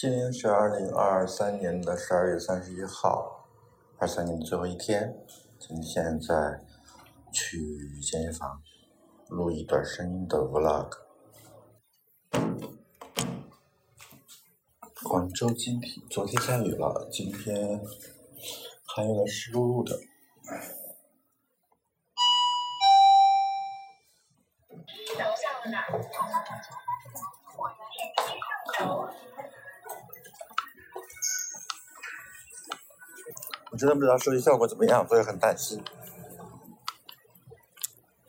今天是二零二三年的十二月三十一号，二三年的最后一天。今天在去健身房录一段声音的 vlog。广州今天昨天下雨了，今天还有点湿漉漉的。真的不知道收音效果怎么样，所以很担心。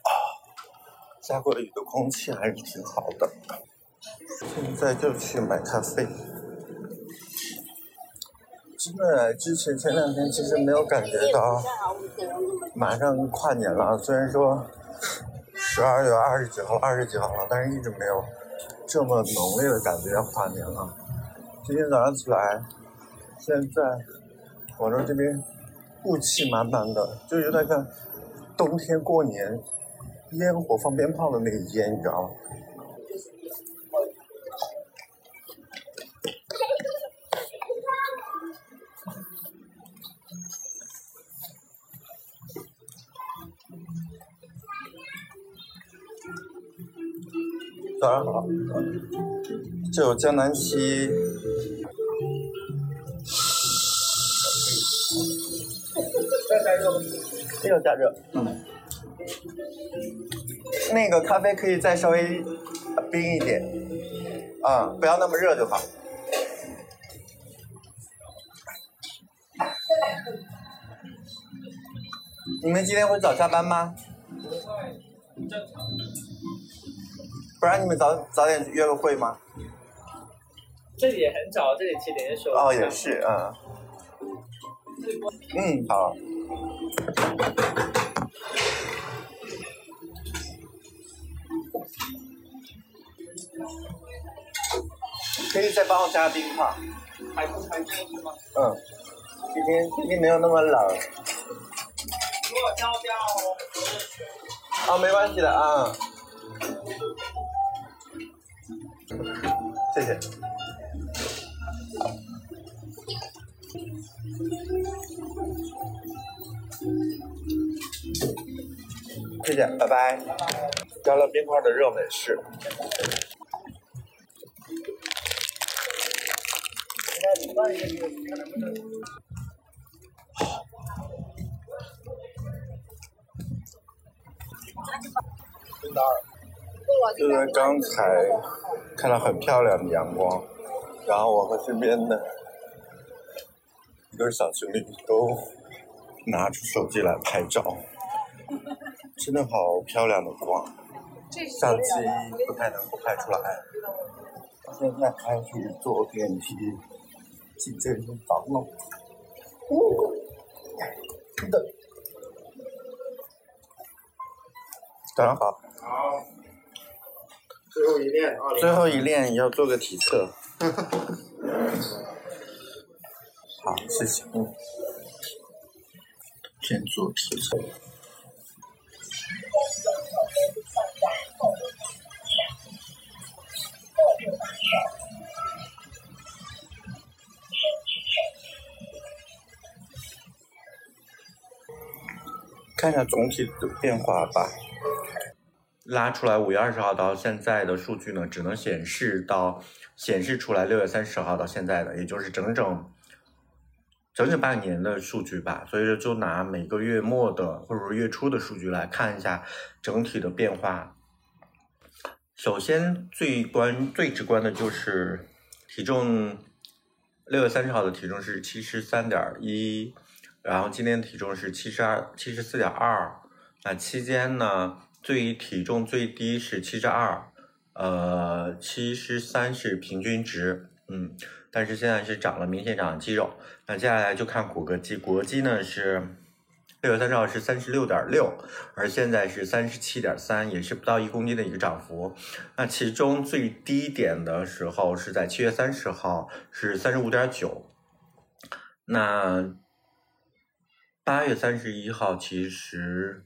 啊，下过雨的空气还是挺好的。现在就去买咖啡。真的，之前前两天其实没有感觉到，马上跨年了。虽然说十二月二十几号、二十几号了，但是一直没有这么浓烈的感觉要跨年了。今天早上起来，现在广州这边雾气满满的，就有点像冬天过年烟火放鞭炮的那个烟，你知道吗？早上好，这有江南西。加热吗？没有加热。嗯。那个咖啡可以再稍微冰一点，啊，不要那么热就好。你们今天会早下班吗？不会，正常。不然你们早早点约个会吗？这里也很早，这里七点就收。哦，也是，嗯。嗯，好。可以再帮我加冰块。还不还进去吗？嗯。今天今天没有那么冷。给我浇浇。啊，没关系的啊。谢谢。谢谢，拜拜。加了冰块的热美式。就是刚才看到很漂亮的阳光，然后我和身边的一对小情侣都拿出手机来拍照，真的好漂亮的光，相机不太能够拍出来。现在开始坐电梯进健身房了。哦，真的。早上好。好。最后一练啊！最后一练要做个体测。好，谢谢。嗯。先做体测。看一下总体的变化吧。拉出来五月二十号到现在的数据呢，只能显示到显示出来六月三十号到现在的，也就是整整整整半年的数据吧。所以说，就拿每个月末的或者说月初的数据来看一下整体的变化。首先，最关最直观的就是体重，六月三十号的体重是七十三点一。然后今天体重是七十二七十四点二，那期间呢，最体重最低是七十二，呃，七十三是平均值，嗯，但是现在是长了明显长肌肉，那接下来就看骨骼肌，骨骼肌呢是六月三十号是三十六点六，而现在是三十七点三，也是不到一公斤的一个涨幅，那其中最低点的时候是在七月三十号是三十五点九，那。八月三十一号，其实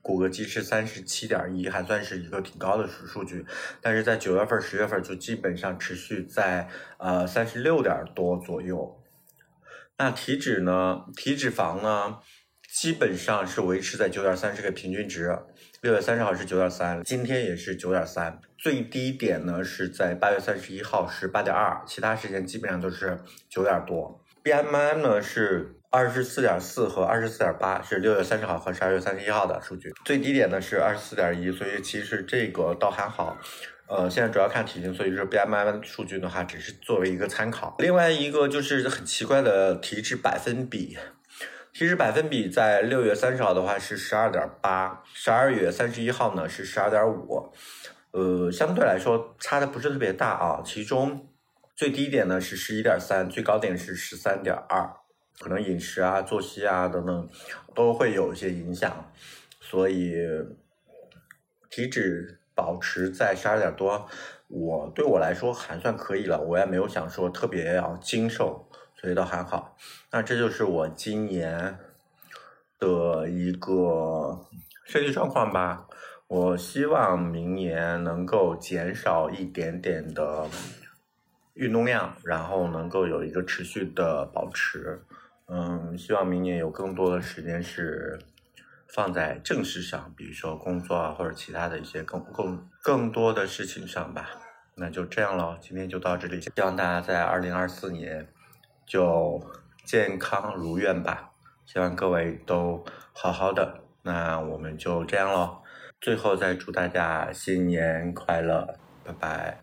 骨骼肌是三十七点一，还算是一个挺高的数数据，但是在九月份、十月份就基本上持续在呃三十六点多左右。那体脂呢？体脂肪呢？基本上是维持在九点三，是个平均值。六月三十号是九点三，今天也是九点三。最低点呢是在八月三十一号是八点二，其他时间基本上都是九点多。BMI 呢是二十四点四和二十四点八，是六月三十号和十二月三十一号的数据。最低点呢是二十四点一，所以其实这个倒还好。呃，现在主要看体型，所以说 BMI 数据的话只是作为一个参考。另外一个就是很奇怪的体脂百分比。体脂百分比在六月三十号的话是十二点八，十二月三十一号呢是十二点五，呃，相对来说差的不是特别大啊。其中最低点呢是十一点三，最高点是十三点二，可能饮食啊、作息啊等等都会有一些影响，所以体脂保持在十二点多，我对我来说还算可以了，我也没有想说特别要精瘦。所以倒还好，那这就是我今年的一个身体状况吧。我希望明年能够减少一点点的运动量，然后能够有一个持续的保持。嗯，希望明年有更多的时间是放在正事上，比如说工作啊，或者其他的一些更更更多的事情上吧。那就这样了，今天就到这里，希望大家在二零二四年。就健康如愿吧，希望各位都好好的。那我们就这样喽，最后再祝大家新年快乐，拜拜。